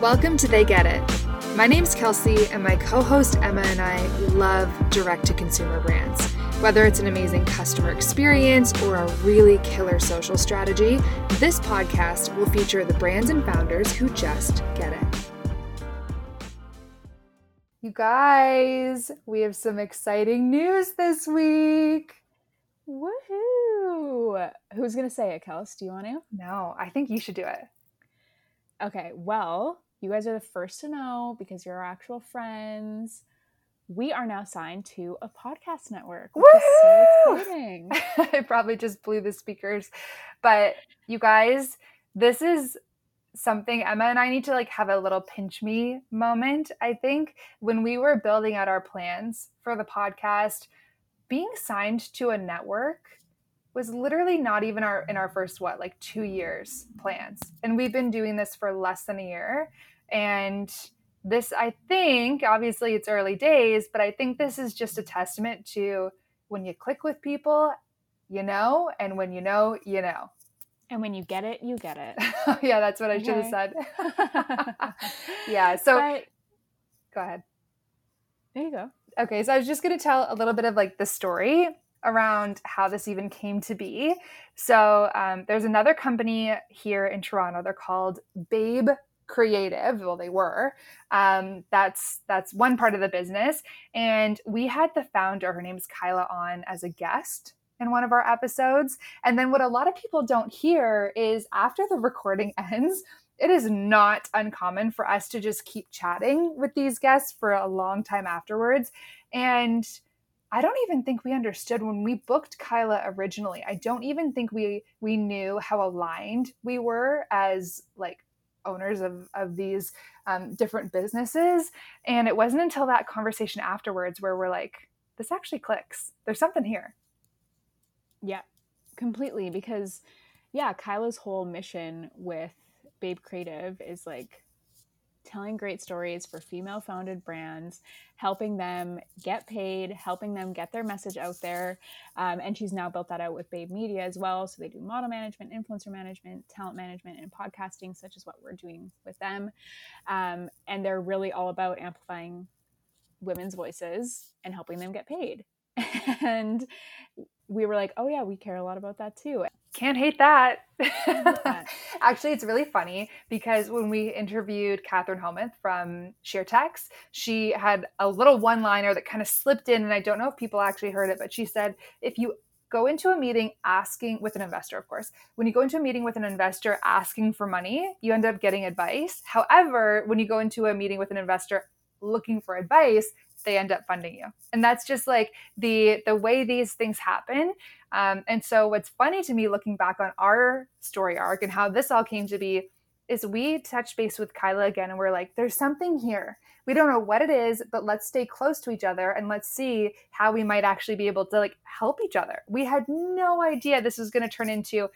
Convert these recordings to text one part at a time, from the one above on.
Welcome to They Get It. My name's Kelsey, and my co host Emma and I love direct to consumer brands. Whether it's an amazing customer experience or a really killer social strategy, this podcast will feature the brands and founders who just get it. You guys, we have some exciting news this week. Woohoo! Who's gonna say it, Kels? Do you want to? No, I think you should do it. Okay, well, you guys are the first to know because you're our actual friends. We are now signed to a podcast network, which is so exciting. I probably just blew the speakers, but you guys, this is something Emma and I need to like have a little pinch me moment. I think when we were building out our plans for the podcast, being signed to a network was literally not even our in our first what like 2 years plans. And we've been doing this for less than a year and this I think obviously it's early days, but I think this is just a testament to when you click with people, you know, and when you know, you know. And when you get it, you get it. Oh, yeah, that's what I should have said. yeah, so But- go ahead. there you go. Okay, so I was just going to tell a little bit of like the story around how this even came to be. So um, there's another company here in Toronto. They're called Babe Creative. Well, they were. Um, that's that's one part of the business, and we had the founder. Her name's Kyla on as a guest in one of our episodes. And then what a lot of people don't hear is after the recording ends. It is not uncommon for us to just keep chatting with these guests for a long time afterwards. And I don't even think we understood when we booked Kyla originally. I don't even think we we knew how aligned we were as like owners of of these um, different businesses. And it wasn't until that conversation afterwards where we're like, this actually clicks. There's something here. Yeah, completely. Because, yeah, Kyla's whole mission with Babe Creative is like telling great stories for female founded brands, helping them get paid, helping them get their message out there. Um, and she's now built that out with Babe Media as well. So they do model management, influencer management, talent management, and podcasting, such as what we're doing with them. Um, and they're really all about amplifying women's voices and helping them get paid. and we were like, oh, yeah, we care a lot about that too. Can't hate that. Actually, it's really funny because when we interviewed Catherine Homuth from Sheertex, she had a little one liner that kind of slipped in, and I don't know if people actually heard it, but she said, if you go into a meeting asking with an investor, of course, when you go into a meeting with an investor asking for money, you end up getting advice. However, when you go into a meeting with an investor looking for advice, they end up funding you and that's just like the the way these things happen um, and so what's funny to me looking back on our story arc and how this all came to be is we touched base with kyla again and we're like there's something here we don't know what it is but let's stay close to each other and let's see how we might actually be able to like help each other we had no idea this was going to turn into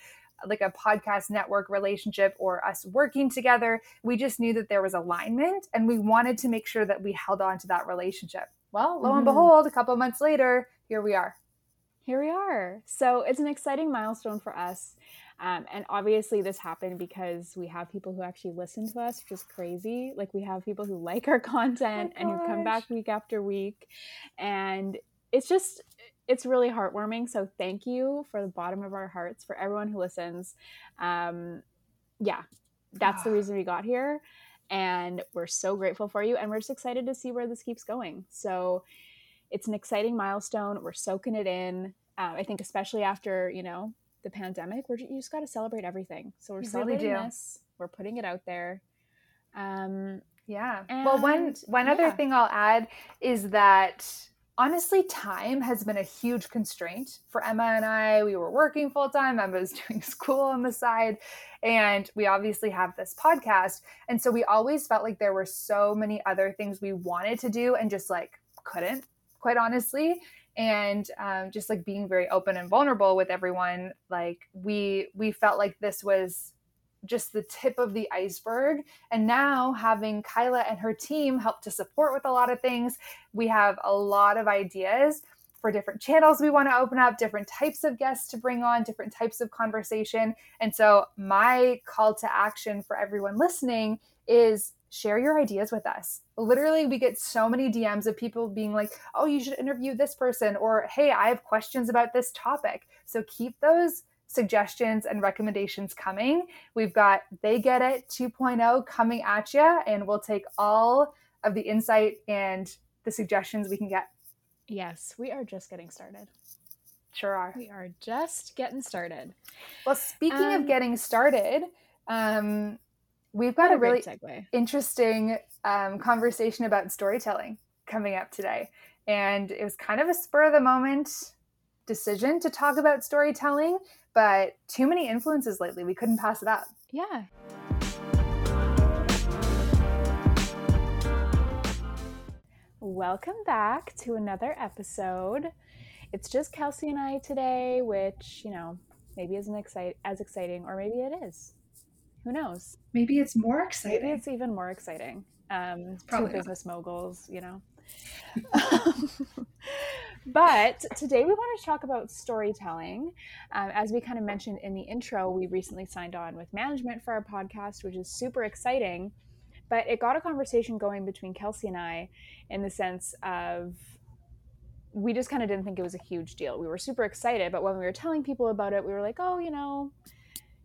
like a podcast network relationship or us working together. We just knew that there was alignment and we wanted to make sure that we held on to that relationship. Well, lo and Mhm. behold, a couple months later, here we are. Here we are. So it's an exciting milestone for us. Um, and obviously, this happened because we have people who actually listen to us, which is crazy. Like, we have people who like our content and who come back week after week. And it's just, it's really heartwarming. So, thank you for the bottom of our hearts for everyone who listens. Um, yeah, that's the reason we got here. And we're so grateful for you. And we're just excited to see where this keeps going. So, it's an exciting milestone. We're soaking it in. Uh, I think, especially after you know the pandemic, we're, you just got to celebrate everything. So we're You celebrating do. this. We're putting it out there. Um, Yeah. well, one And, one other yeah. thing I'll add is that honestly, time has been a huge constraint for Emma and I. We were working full time. Emma was doing school on the side, and we obviously have this podcast. And so we always felt like there were so many other things we wanted to do and just like couldn't, quite honestly. And um, just like being very open and vulnerable with everyone, like we we felt like this was just the tip of the iceberg. And now having Kyla and her team help to support with a lot of things, we have a lot of ideas for different channels we want to open up, different types of guests to bring on, different types of conversation. And so, my call to action for everyone listening is share your ideas with us. Literally, we get so many DMs of people being like, oh, you should interview this person, or hey, I have questions about this topic. So keep those suggestions and recommendations coming. We've got They Get It 2.0 coming at you, and we'll take all of the insight and the suggestions we can get. Yes, we are just getting started. Sure are. We are just getting started. Well, speaking um, of getting started, um, We've got a, a really interesting um, conversation about storytelling coming up today. And it was kind of a spur of the moment decision to talk about storytelling, but too many influences lately. We couldn't pass it up. Yeah. Welcome back to another episode. It's just Kelsey and I today, which, you know, maybe isn't excite- as exciting, or maybe it is. Who knows? Maybe it's more exciting. Maybe it's even more exciting. Um, two business not. moguls, you know. but today we want to talk about storytelling. Um, as we kind of mentioned in the intro, we recently signed on with management for our podcast, which is super exciting. But it got a conversation going between Kelsey and I in the sense of we just kind of didn't think it was a huge deal. We were super excited, but when we were telling people about it, we were like, oh, you know,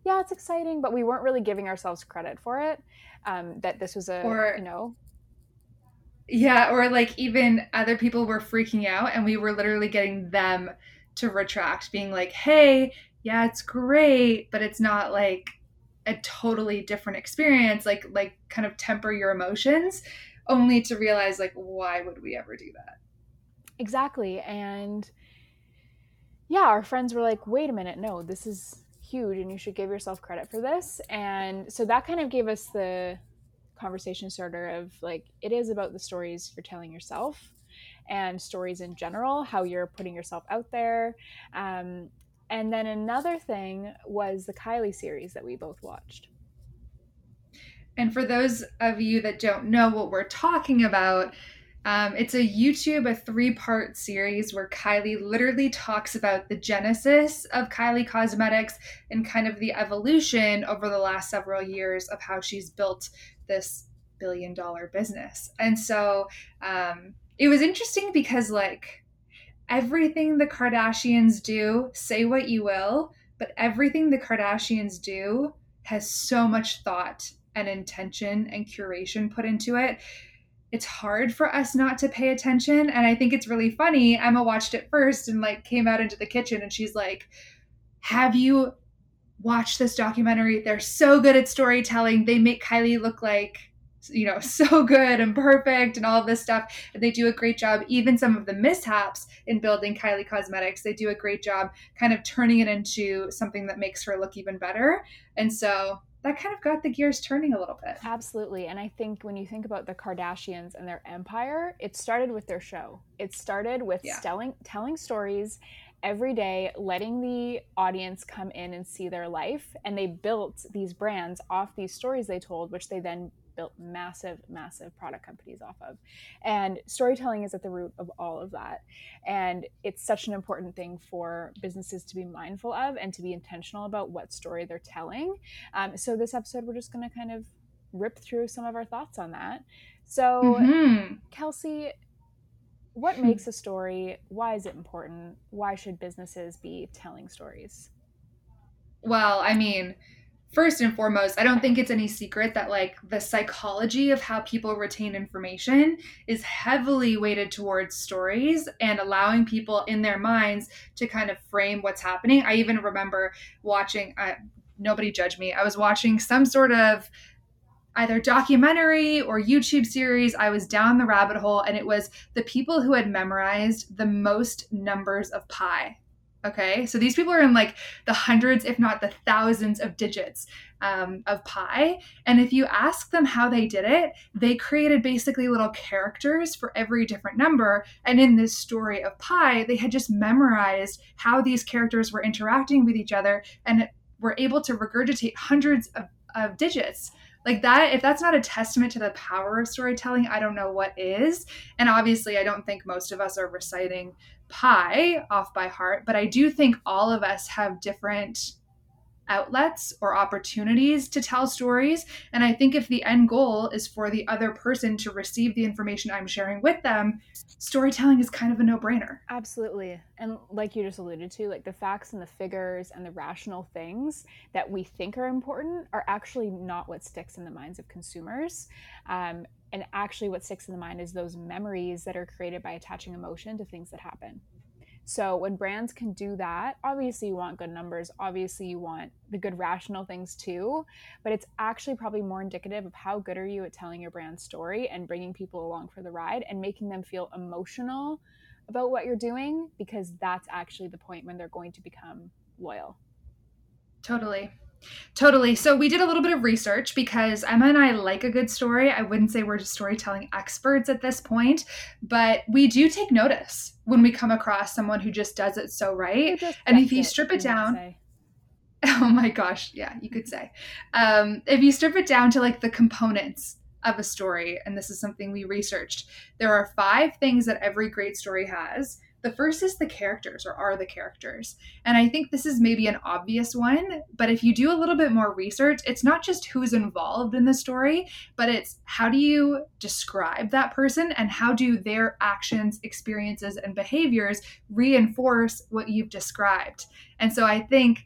yeah, it's exciting, but we weren't really giving ourselves credit for it. Um, that this was a, or, you know, yeah, or like even other people were freaking out, and we were literally getting them to retract, being like, "Hey, yeah, it's great, but it's not like a totally different experience. Like, like kind of temper your emotions." Only to realize, like, why would we ever do that? Exactly, and yeah, our friends were like, "Wait a minute, no, this is huge and you should give yourself credit for this. And so that kind of gave us the conversation starter of like, it is about the stories you're telling yourself and stories in general, how you're putting yourself out there. Um, and then another thing was the Kylie series that we both watched. And for those of you that don't know what we're talking about, um, it's a YouTube, a three part series where Kylie literally talks about the genesis of Kylie Cosmetics and kind of the evolution over the last several years of how she's built this billion dollar business. And so um, it was interesting because, like, everything the Kardashians do, say what you will, but everything the Kardashians do has so much thought and intention and curation put into it it's hard for us not to pay attention. And I think it's really funny. Emma watched it first and like came out into the kitchen and she's like, Have you watched this documentary? They're so good at storytelling. They make Kylie look like, you know, so good and perfect and all this stuff. And they do a great job. Even some of the mishaps in building Kylie Cosmetics, they do a great job kind of turning it into something that makes her look even better. And so that kind of got the gears turning a little bit. Absolutely. And I think when you think about the Kardashians and their empire, it started with their show. It started with yeah. telling telling stories every day, letting the audience come in and see their life. And they built these brands off these stories they told, which they then built massive, massive product companies off of. And storytelling is at the root of all of that. And it's such an important thing for businesses to be mindful of and to be intentional about what story they're telling. Um, so, this episode, we're just going to kind of rip through some of our thoughts on that. So, mm-hmm. Kelsey, what hmm. makes a story? Why is it important? Why should businesses be telling stories? Well, I mean, first and foremost, I don't think it's any secret that like the psychology of how people retain information is heavily weighted towards stories and allowing people in their minds to kind of frame what's happening. I even remember watching, nobody judge me, I was watching some sort of either documentary or YouTube series. I was down the rabbit hole and it was the people who had memorized the most numbers of pi Okay, so these people are in like the hundreds, if not the thousands of digits um, of pi. And if you ask them how they did it, they created basically little characters for every different number. And in this story of pi, they had just memorized how these characters were interacting with each other and were able to regurgitate hundreds of, of digits like that if that's not a testament to the power of storytelling i don't know what is. And obviously i don't think most of us are reciting pi off by heart but i do think all of us have different outlets or opportunities to tell stories. And I think if the end goal is for the other person to receive the information I'm sharing with them, storytelling is kind of a no brainer. Absolutely. And like you just alluded to, like the facts and the figures and the rational things that we think are important are actually not what sticks in the minds of consumers. Um, and actually, what sticks in the mind is those memories that are created by attaching emotion to things that happen. So when brands can do that, obviously you want good numbers, obviously you want the good rational things too, but it's actually probably more indicative of how good are you at telling your brand story and bringing people along for the ride and making them feel emotional about what you're doing because that's actually the point when they're going to become loyal. Totally. Totally. So we did a little bit of research because Emma and I like a good story. I wouldn't say we're storytelling experts at this point, but we do take notice when we come across someone who just does it so right. And if you strip it down, oh my gosh, yeah, you could say. Um, if you strip it down to like the components of a story, and this is something we researched, there are five things that every great story has. The first is the characters or are the characters. And I think this is maybe an obvious one, but if you do a little bit more research, it's not just who's involved in the story, but it's how do you describe that person and how do their actions, experiences, and behaviors reinforce what you've described. And so I think,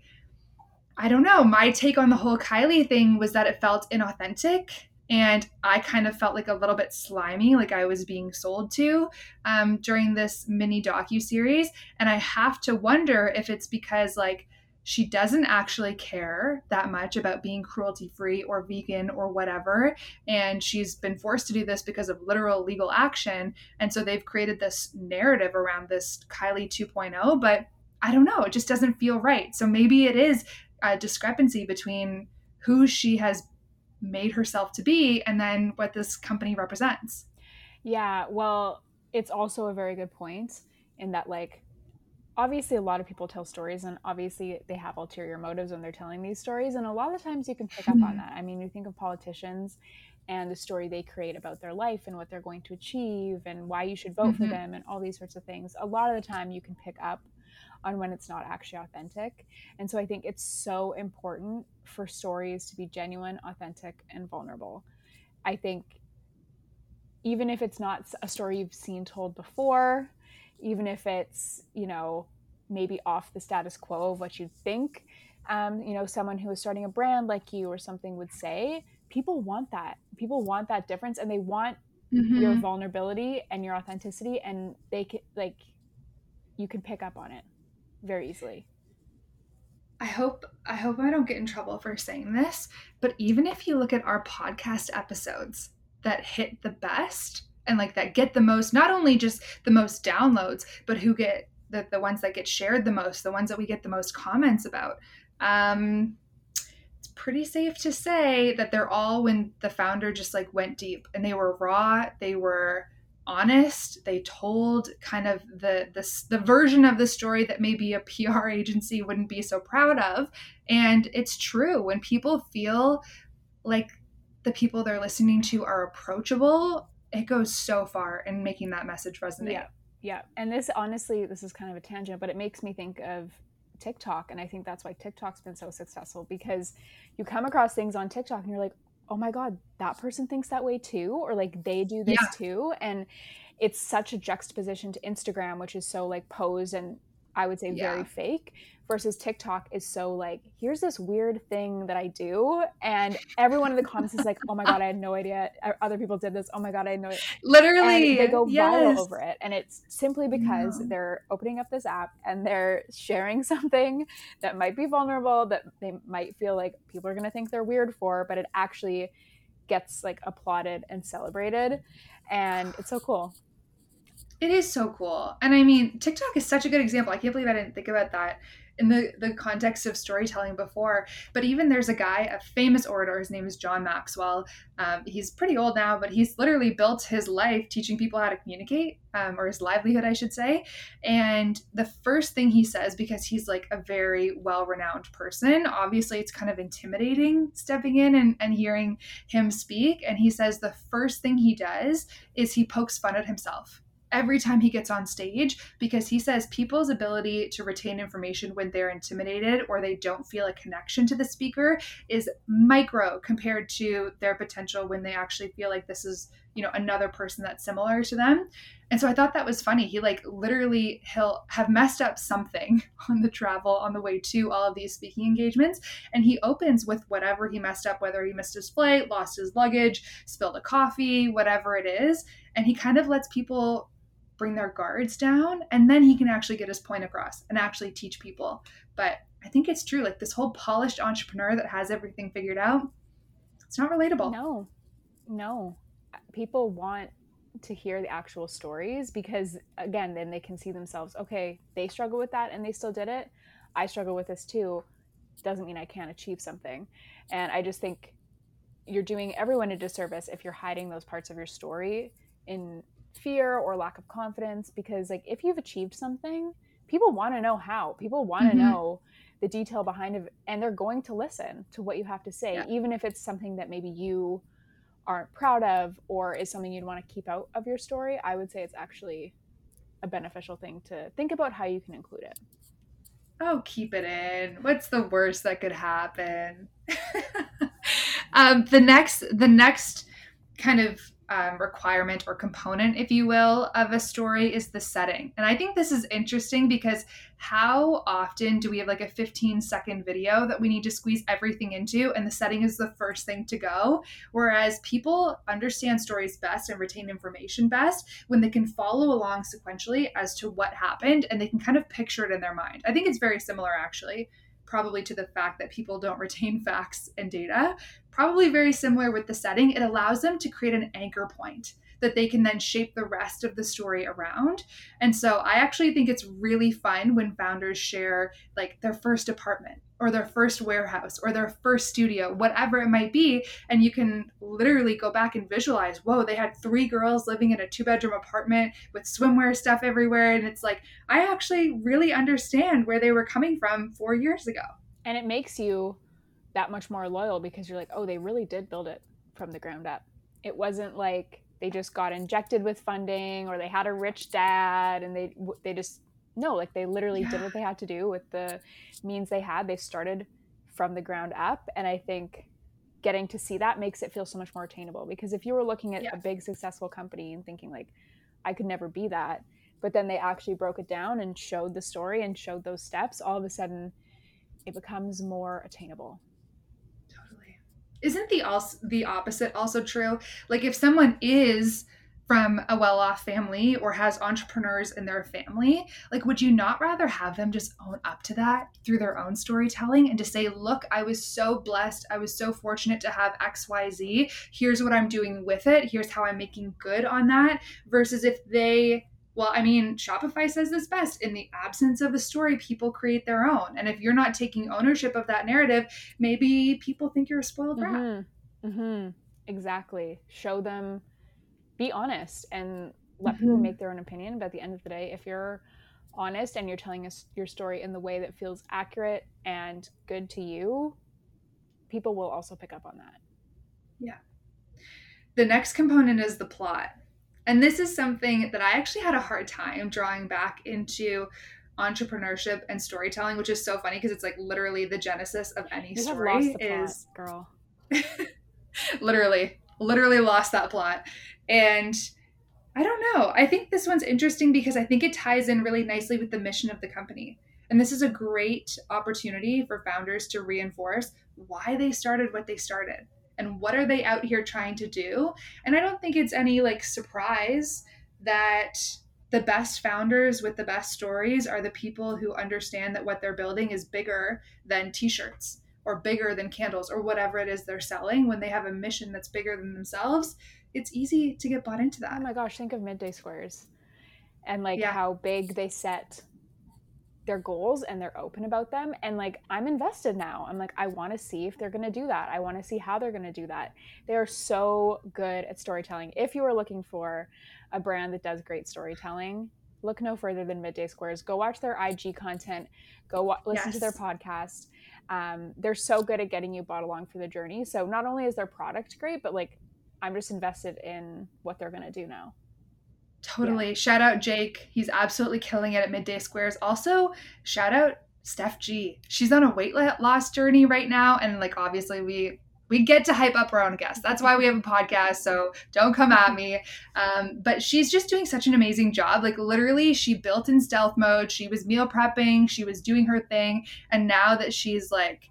I don't know, my take on the whole Kylie thing was that it felt inauthentic and I kind of felt like a little bit slimy, like I was being sold to um, during this mini docu series. And I have to wonder if it's because like she doesn't actually care that much about being cruelty free or vegan or whatever, and she's been forced to do this because of literal legal action. And so they've created this narrative around this Kylie 2.0, but I don't know, it just doesn't feel right. So maybe it is a discrepancy between who she has made herself to be and then what this company represents. Yeah, well, it's also a very good point in that like obviously a lot of people tell stories and obviously they have ulterior motives when they're telling these stories and a lot of times you can pick up on that. I mean, you think of politicians and the story they create about their life and what they're going to achieve and why you should vote mm-hmm. for them and all these sorts of things. A lot of the time you can pick up on when it's not actually authentic. And so I think it's so important for stories to be genuine, authentic, and vulnerable. I think even if it's not a story you've seen told before, even if it's, you know, maybe off the status quo of what you think, um, you know, someone who is starting a brand like you or something would say, people want that. People want that difference and they want mm-hmm. your vulnerability and your authenticity and they can like you can pick up on it very easily. I hope I hope I don't get in trouble for saying this, but even if you look at our podcast episodes that hit the best and like that get the most not only just the most downloads, but who get the, the ones that get shared the most, the ones that we get the most comments about. Um it's pretty safe to say that they're all when the founder just like went deep and they were raw, they were honest. They told kind of the the the version of the story that maybe a PR agency wouldn't be so proud of. And it's true when people feel like the people they're listening to are approachable, it goes so far in making that message resonate. Yeah. Yeah. And this honestly, this is kind of a tangent, but it makes me think of TikTok. And I think that's why TikTok's been so successful because you come across things on TikTok and you're like, oh my god that person thinks that way too or like they do this yeah. too and it's such a juxtaposition to instagram which is so like posed and i would say yeah. very fake versus TikTok is so like, here's this weird thing that I do. And everyone in the comments is like, oh my God, I had no idea. Other people did this. Oh my God, I know it. Literally. And they go yes. viral over it. And it's simply because yeah. they're opening up this app and they're sharing something that might be vulnerable, that they might feel like people are going to think they're weird for, but it actually gets like applauded and celebrated. And it's so cool. It is so cool. And I mean, TikTok is such a good example. I can't believe I didn't think about that in the, the context of storytelling before. But even there's a guy, a famous orator, his name is John Maxwell. Um, he's pretty old now, but he's literally built his life teaching people how to communicate, um, or his livelihood, I should say. And the first thing he says, because he's like a very well renowned person, obviously it's kind of intimidating stepping in and, and hearing him speak. And he says the first thing he does is he pokes fun at himself every time he gets on stage because he says people's ability to retain information when they're intimidated or they don't feel a connection to the speaker is micro compared to their potential when they actually feel like this is you know another person that's similar to them. And so i thought that was funny. He like literally he'll have messed up something on the travel on the way to all of these speaking engagements and he opens with whatever he messed up whether he missed his flight lost his luggage spilled a coffee whatever it is and he kind of lets people bring their guards down and then he can actually get his point across and actually teach people. But i think it's true like this whole polished entrepreneur that has everything figured out it's not relatable. No. No. People want to hear the actual stories because again then they can see themselves okay they struggle with that and they still did it. I struggle with this too. Doesn't mean i can't achieve something. And i just think you're doing everyone a disservice if you're hiding those parts of your story in fear or lack of confidence because like if you've achieved something people want to know how people want to mm-hmm. know the detail behind it and they're going to listen to what you have to say yeah. even if it's something that maybe you aren't proud of or is something you'd want to keep out of your story, I would say it's actually a beneficial thing to think about how you can include it. Oh, keep it in. What's the worst that could happen? um, the next, the next kind of um, requirement or component, if you will, of a story is the setting. And I think this is interesting because how often do we have like a 15 second video that we need to squeeze everything into and the setting is the first thing to go? Whereas people understand stories best and retain information best when they can follow along sequentially as to what happened and they can kind of picture it in their mind. I think it's very similar actually probably to the fact that people don't retain facts and data. Probably very similar with the setting. It allows them to create an anchor point that they can then shape the rest of the story around. And so I actually think it's really fun when founders share like their first apartment or their first warehouse or their first studio, whatever it might be. And you can literally go back and visualize whoa, they had three girls living in a two bedroom apartment with swimwear stuff everywhere. And it's like, I actually really understand where they were coming from four years ago. And it makes you that much more loyal because you're like, oh, they really did build it from the ground up. It wasn't like they just got injected with funding or they had a rich dad and they they just no like they literally yeah. did what they had to do with the means they had they started from the ground up and i think getting to see that makes it feel so much more attainable because if you were looking at yeah. a big successful company and thinking like i could never be that but then they actually broke it down and showed the story and showed those steps all of a sudden it becomes more attainable isn't the also the opposite also true? Like if someone is from a well-off family or has entrepreneurs in their family, like would you not rather have them just own up to that through their own storytelling and to say, "Look, I was so blessed. I was so fortunate to have XYZ. Here's what I'm doing with it. Here's how I'm making good on that." Versus if they well, I mean, Shopify says this best. In the absence of a story, people create their own. And if you're not taking ownership of that narrative, maybe people think you're a spoiled brat. Mm-hmm. Mm-hmm. Exactly. Show them, be honest, and let mm-hmm. people make their own opinion. But at the end of the day, if you're honest and you're telling us your story in the way that feels accurate and good to you, people will also pick up on that. Yeah. The next component is the plot. And this is something that I actually had a hard time drawing back into entrepreneurship and storytelling, which is so funny because it's like literally the genesis of any you story is plot, girl. literally, literally lost that plot. And I don't know. I think this one's interesting because I think it ties in really nicely with the mission of the company. And this is a great opportunity for founders to reinforce why they started what they started and what are they out here trying to do? And i don't think it's any like surprise that the best founders with the best stories are the people who understand that what they're building is bigger than t-shirts or bigger than candles or whatever it is they're selling. When they have a mission that's bigger than themselves it's easy to get bought into that. Oh my gosh think of midday squares and like yeah. how big they set their goals and they're open about them. And like i'm invested now. I'm like i want to see if they're going to do that. I want to see how they're going to do that. They are so good at storytelling. If you are looking for a brand that does great storytelling look no further than midday squares. Go watch their ig content. Go wa- listen yes. to their podcast. Um, they're so good at getting you bought along for the journey. So not only is their product great but like i'm just invested in what they're going to do now Totally. Yeah. Shout out Jake. He's absolutely killing it at Midday Squares. Also, shout out Steph G. She's on a weight loss journey right now. And like, obviously, we we get to hype up our own guests. That's why we have a podcast. So don't come at me. Um, but she's just doing such an amazing job. Like literally, she built in stealth mode. She was meal prepping. She was doing her thing. And now that she's like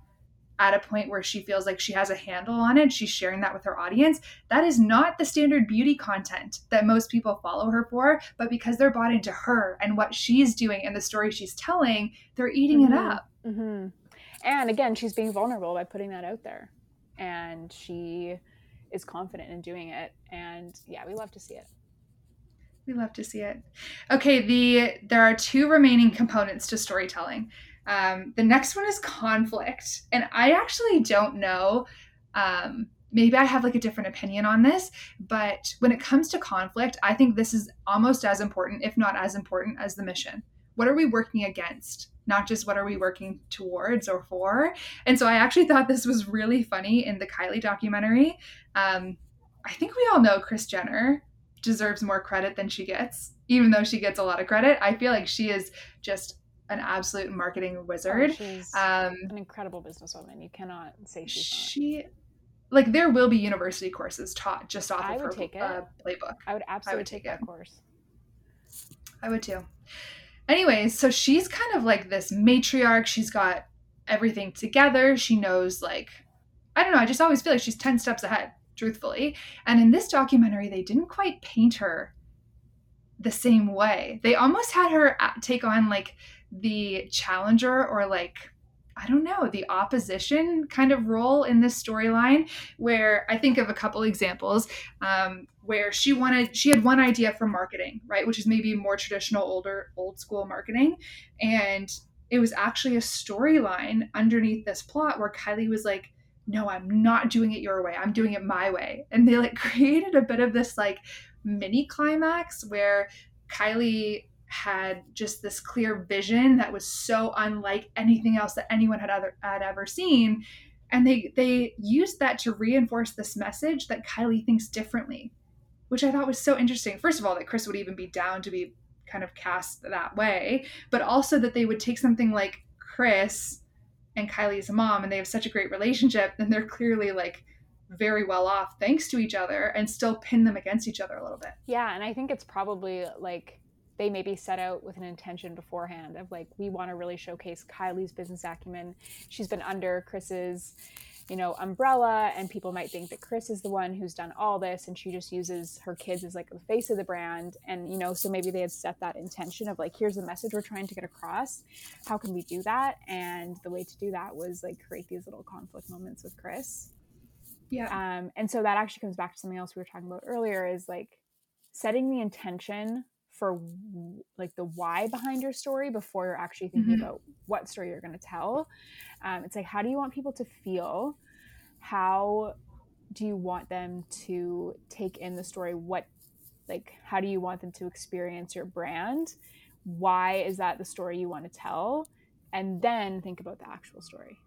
at a point where she feels like she has a handle on it, she's sharing that with her audience. That is not the standard beauty content that most people follow her for, but because they're bought into her and what she's doing and the story she's telling, they're eating mm-hmm. it up. Mm-hmm. And again, she's being vulnerable by putting that out there and she is confident in doing it and yeah we love to see it we love to see it okay the there are two remaining components to storytelling um, the next one is conflict and i actually don't know um, maybe i have like a different opinion on this but when it comes to conflict i think this is almost as important if not as important as the mission what are we working against not just what are we working towards or for. And so I actually thought this was really funny in the Kylie documentary. Um, I think we all know Kris Jenner deserves more credit than she gets, even though she gets a lot of credit. I feel like she is just an absolute marketing wizard. Oh, she's um, an incredible businesswoman. You cannot say she's she. Not. Like there will be university courses taught just off I of her take it. Uh, playbook. I would absolutely I would take, take that course. I would too. Anyways, so she's kind of like this matriarch. She's got everything together. She knows, like, I don't know, I just always feel like she's 10 steps ahead, truthfully. And in this documentary, they didn't quite paint her the same way. They almost had her take on, like, the challenger or, like, I don't know, the opposition kind of role in this storyline, where I think of a couple examples um, where she wanted, she had one idea for marketing, right, which is maybe more traditional, older, old school marketing. And it was actually a storyline underneath this plot where Kylie was like, no, I'm not doing it your way. I'm doing it my way. And they like created a bit of this like mini climax where Kylie had just this clear vision that was so unlike anything else that anyone had ever had ever seen and they they used that to reinforce this message that Kylie thinks differently which I thought was so interesting first of all that Kris would even be down to be kind of cast that way but also that they would take something like Kris and Kylie's mom and they have such a great relationship and they're clearly like very well off thanks to each other and still pin them against each other a little bit. Yeah, and I think it's probably like they maybe set out with an intention beforehand of like we want to really showcase Kylie's business acumen. She's been under Kris's, you know, umbrella and people might think that Kris is the one who's done all this and she just uses her kids as like the face of the brand and you know, so maybe they had set that intention of like here's the message we're trying to get across. How can we do that? And the way to do that was like create these little conflict moments with Kris. Yeah. Um and so that actually comes back to something else we were talking about earlier is like setting the intention for like the why behind your story before you're actually thinking mm-hmm. about what story you're going to tell. Um, it's like, how do you want people to feel? How do you want them to take in the story? What, like, how do you want them to experience your brand? Why is that the story you want to tell? And then think about the actual story.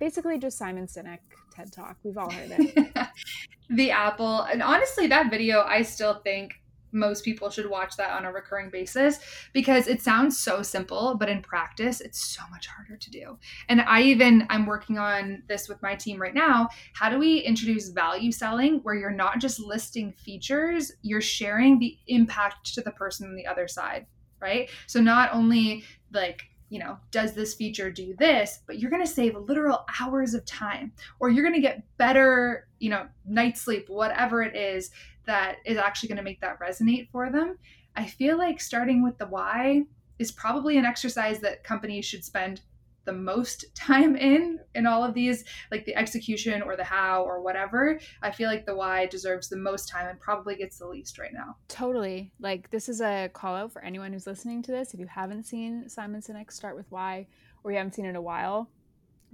Basically, just Simon Sinek TED Talk. We've all heard it. the Apple. And honestly, that video, I still think most people should watch that on a recurring basis because it sounds so simple but in practice it's so much harder to do and i even i'm working on this with my team right now how do we introduce value selling where you're not just listing features you're sharing the impact to the person on the other side right so not only like you know, does this feature do this? But you're going to save literal hours of time, or you're going to get better, you know, night sleep, whatever it is that is actually going to make that resonate for them. I feel like starting with the why is probably an exercise that companies should spend the most time in in all of these like the execution or the how or whatever. I feel like the why deserves the most time and probably gets the least right now. Totally. Like this is a call out for anyone who's listening to this. If you haven't seen simon sinek start with why or you haven't seen it in a while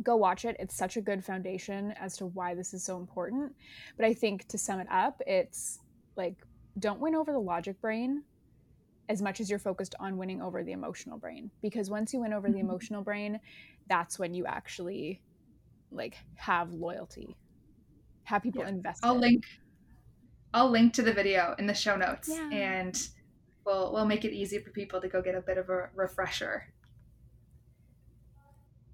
go watch it. It's such a good foundation as to why this is so important. But i think to sum it up it's like don't win over the logic brain as much as you're focused on winning over the emotional brain because once you win over the mm-hmm. emotional brain that's when you actually like have loyalty have people yeah. invest i'll link i'll link to the video in the show notes yeah. and we'll we'll make it easy for people to go get a bit of a refresher.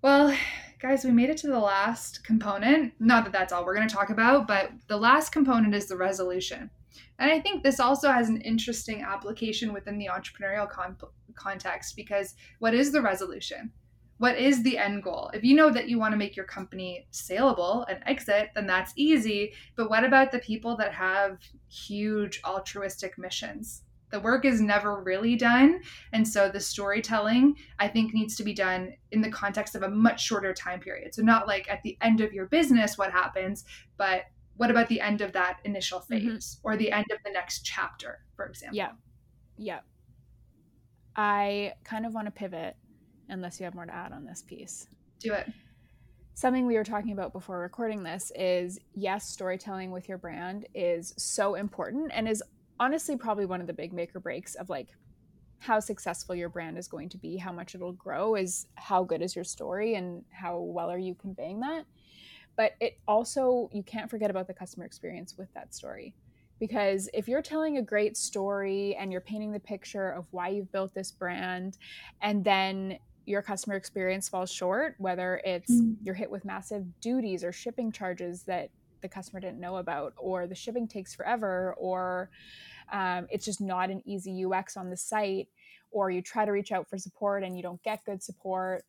Well, guys, we made it to the last component. Not that that's all we're going to talk about, but the last component is the resolution. And I think this also has an interesting application within the entrepreneurial con- context because what is the resolution? What is the end goal? If you know that you want to make your company saleable and exit, then that's easy. But what about the people that have huge altruistic missions? The work is never really done. And so the storytelling, I think, needs to be done in the context of a much shorter time period. So, not like at the end of your business, what happens, but what about the end of that initial mm-hmm. phase mm-hmm. or the end of the next chapter, for example? Yeah. Yeah. I kind of want to pivot unless you have more to add on this piece. Do it. Something we were talking about before recording this is yes, storytelling with your brand is so important and is honestly probably one of the big make or breaks of like how successful your brand is going to be, how much it'll grow is how good is your story and how well are you conveying that. But it also, you can't forget about the customer experience with that story. Because if you're telling a great story and you're painting the picture of why you've built this brand, and then your customer experience falls short, whether it's mm. you're hit with massive duties or shipping charges that the customer didn't know about, or the shipping takes forever, or um, it's just not an easy UX on the site, or you try to reach out for support and you don't get good support,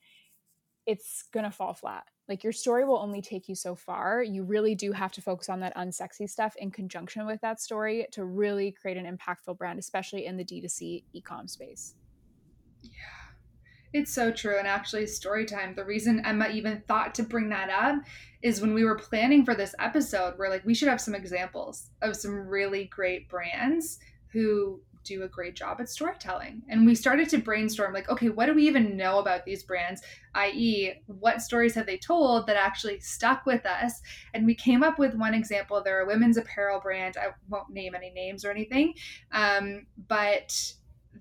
it's going to fall flat. Like your story will only take you so far. You really do have to focus on that unsexy stuff in conjunction with that story to really create an impactful brand, especially in the D2C e-com space. Yeah. It's so true. And actually, story time, the reason Emma even thought to bring that up is when we were planning for this episode, we're like, we should have some examples of some really great brands who do a great job at storytelling. And we started to brainstorm like, okay, what do we even know about these brands? i.e., what stories have they told that actually stuck with us? And we came up with one example. They're a women's apparel brand. I won't name any names or anything, um, but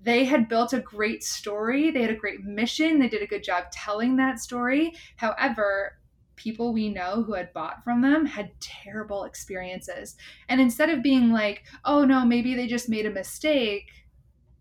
they had built a great story. They had a great mission. They did a good job telling that story. However, people we know who had bought from them had terrible experiences. And instead of being like, oh no, maybe they just made a mistake,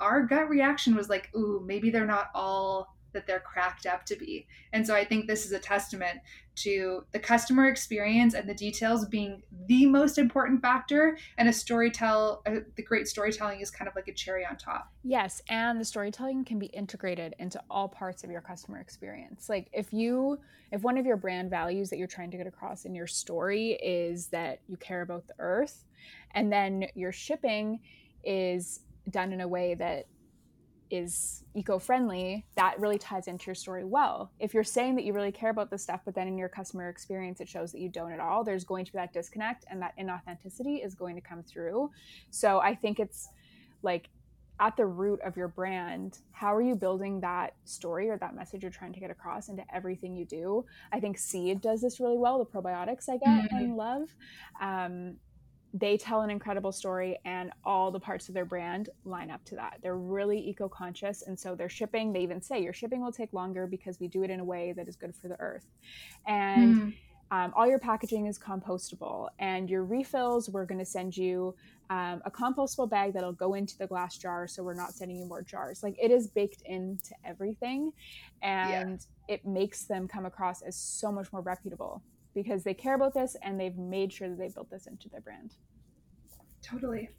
our gut reaction was like, ooh, maybe they're not all that they're cracked up to be. And so I think this is a testament to the customer experience and the details being the most important factor and a storytell uh, the great storytelling is kind of like a cherry on top. Yes, and the storytelling can be integrated into all parts of your customer experience. Like if you if one of your brand values that you're trying to get across in your story is that you care about the earth and then your shipping is done in a way that is eco-friendly that really ties into your story well. If you're saying that you really care about this stuff but then in your customer experience it shows that you don't at all there's going to be that disconnect and that inauthenticity is going to come through. So i think it's like at the root of your brand how are you building that story or that message you're trying to get across into everything you do? I think seed does this really well the probiotics i get mm-hmm. and love. Um, they tell an incredible story and all the parts of their brand line up to that. They're really eco conscious. And so their shipping, they even say your shipping will take longer because we do it in a way that is good for the earth. And mm. um, all your packaging is compostable. And your refills, we're going to send you um, a compostable bag that'll go into the glass jar. So we're not sending you more jars. Like it is baked into everything. And yeah. it makes them come across as so much more reputable because they care about this and they've made sure that they built this into their brand. Totally.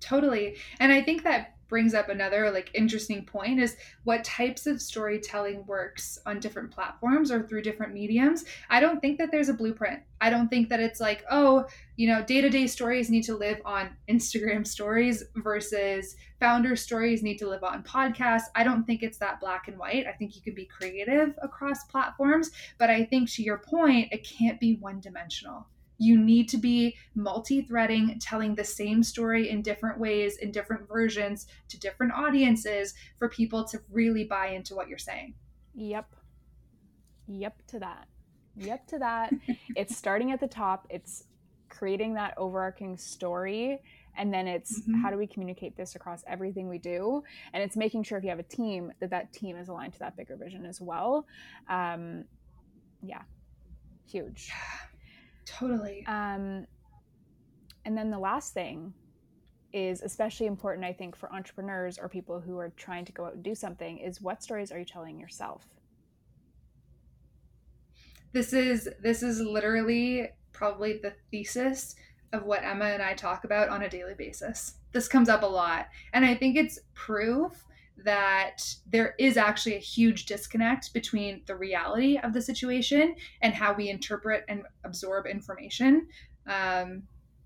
Totally. And I think that brings up another like interesting point is what types of storytelling works on different platforms or through different mediums. I don't think that there's a blueprint. I don't think that it's like, oh, you know, day-to-day stories need to live on Instagram stories versus founder stories need to live on podcasts. I don't think it's that black and white. I think you can be creative across platforms, but I think to your point, it can't be one-dimensional you need to be multi threading, telling the same story in different ways, in different versions to different audiences for people to really buy into what you're saying. Yep. Yep to that. Yep to that. it's starting at the top, it's creating that overarching story. And then it's mm-hmm. how do we communicate this across everything we do? And it's making sure if you have a team that that team is aligned to that bigger vision as well. Um, yeah, huge. Totally. Um, and then the last thing is especially important, I think, for entrepreneurs or people who are trying to go out and do something is what stories are you telling yourself? This is this is literally probably the thesis of what Emma and I talk about on a daily basis. This comes up a lot. And I think it's proof that there is actually a huge disconnect between the reality of the situation and how we interpret and absorb information. Um,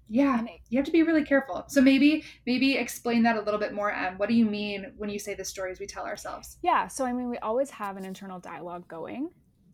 yeah, you have to be really careful. So maybe maybe explain that a little bit more. Em, what do you mean when you say the stories we tell ourselves? Yeah, so I mean we always have an internal dialogue going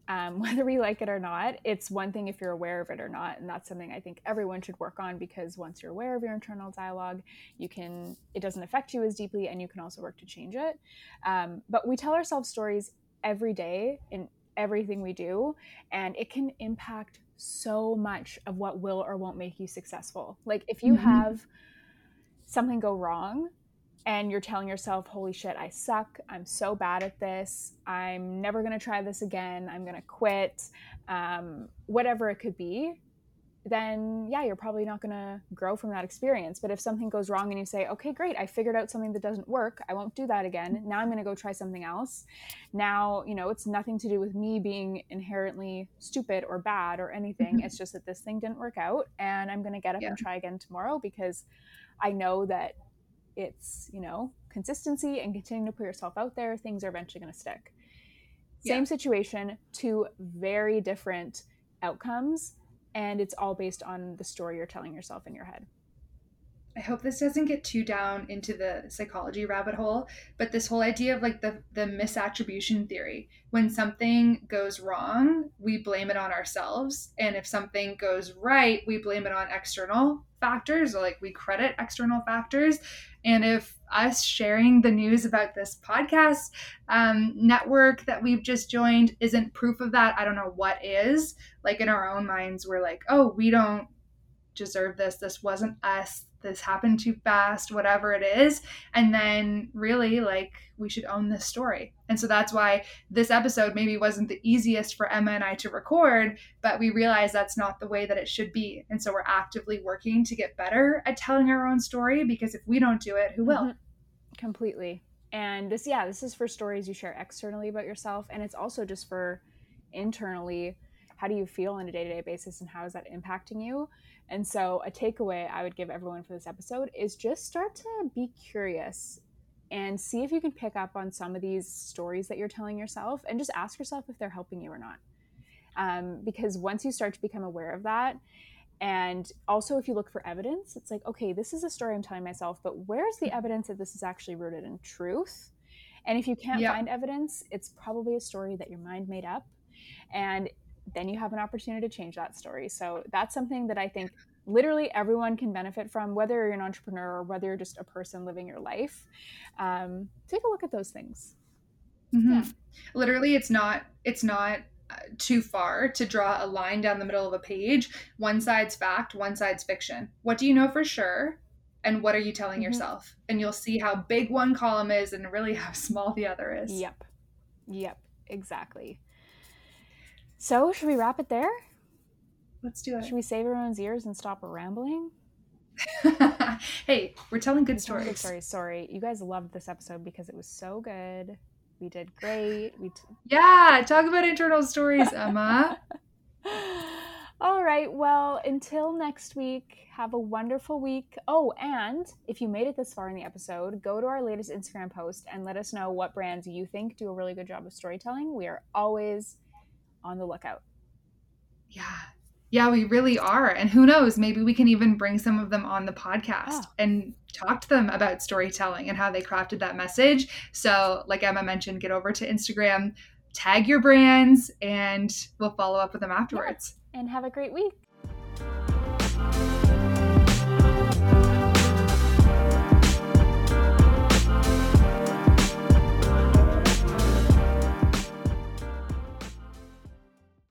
um, whether we like it or not. It's one thing if you're aware of it or not, and that's something I think everyone should work on because once you're aware of your internal dialogue, you can it doesn't affect you as deeply, and you can also work to change it. Um, but we tell ourselves stories every day in everything we do, and it can impact so much of what will or won't make you successful. Like if you mm-hmm. have something go wrong and you're telling yourself, holy shit, I suck. I'm so bad at this. I'm never going to try this again. I'm going to quit, um, whatever it could be, then yeah, you're probably not going to grow from that experience. But if something goes wrong and you say, okay, great, I figured out something that doesn't work. I won't do that again. Now I'm going to go try something else. Now, you know, it's nothing to do with me being inherently stupid or bad or anything. Mm-hmm. It's just that this thing didn't work out and I'm going to get up yeah. and try again tomorrow because I know that it's you know consistency and continuing to put yourself out there things are eventually going to stick yeah. same situation two very different outcomes and it's all based on the story you're telling yourself in your head I hope this doesn't get too down into the psychology rabbit hole, but this whole idea of like the the misattribution theory. When something goes wrong, we blame it on ourselves, and if something goes right, we blame it on external factors or like we credit external factors. And if us sharing the news about this podcast um, network that we've just joined isn't proof of that, I don't know what is. Like in our own minds, we're like, oh, we don't deserve this. This wasn't us this happened too fast, whatever it is. And then really like we should own this story. And so that's why this episode maybe wasn't the easiest for Emma and I to record, but we realized that's not the way that it should be. And so we're actively working to get better at telling our own story because if we don't do it, who will? Mm-hmm. Completely. And this, yeah, this is for stories you share externally about yourself. And it's also just for internally how do you feel on a day to day basis and how is that impacting you? And so, a takeaway I would give everyone for this episode is just start to be curious and see if you can pick up on some of these stories that you're telling yourself and just ask yourself if they're helping you or not. Um, because once you start to become aware of that, and also if you look for evidence, it's like, okay, this is a story I'm telling myself, but where's the evidence that this is actually rooted in truth? And if you can't yeah. find evidence, it's probably a story that your mind made up. And then you have an opportunity to change that story. So that's something that I think literally everyone can benefit from, whether you're an entrepreneur or whether you're just a person living your life. Um, take a look at those things. Mm-hmm. Yeah. Literally, it's not. It's not uh, too far to draw a line down the middle of a page. One side's fact, one side's fiction. What do you know for sure? And what are you telling mm-hmm. yourself? And you'll see how big one column is and really how small the other is. Yep. Yep. Exactly. So, should we wrap it there? Let's do it. Should we save everyone's ears and stop rambling? hey, we're telling good we're stories. Good stories. Sorry, you guys loved this episode because it was so good. We did great. We t- yeah, talk about internal stories, Emma. All right. Well, until next week, have a wonderful week. Oh, and if you made it this far in the episode, go to our latest Instagram post and let us know what brands you think do a really good job of storytelling. We are always on the lookout. Yeah. Yeah, we really are. And who knows, maybe we can even bring some of them on the podcast oh. and talk to them about storytelling and how they crafted that message. So, like Emma mentioned, get over to Instagram, tag your brands, and we'll follow up with them afterwards. Yeah. And have a great week.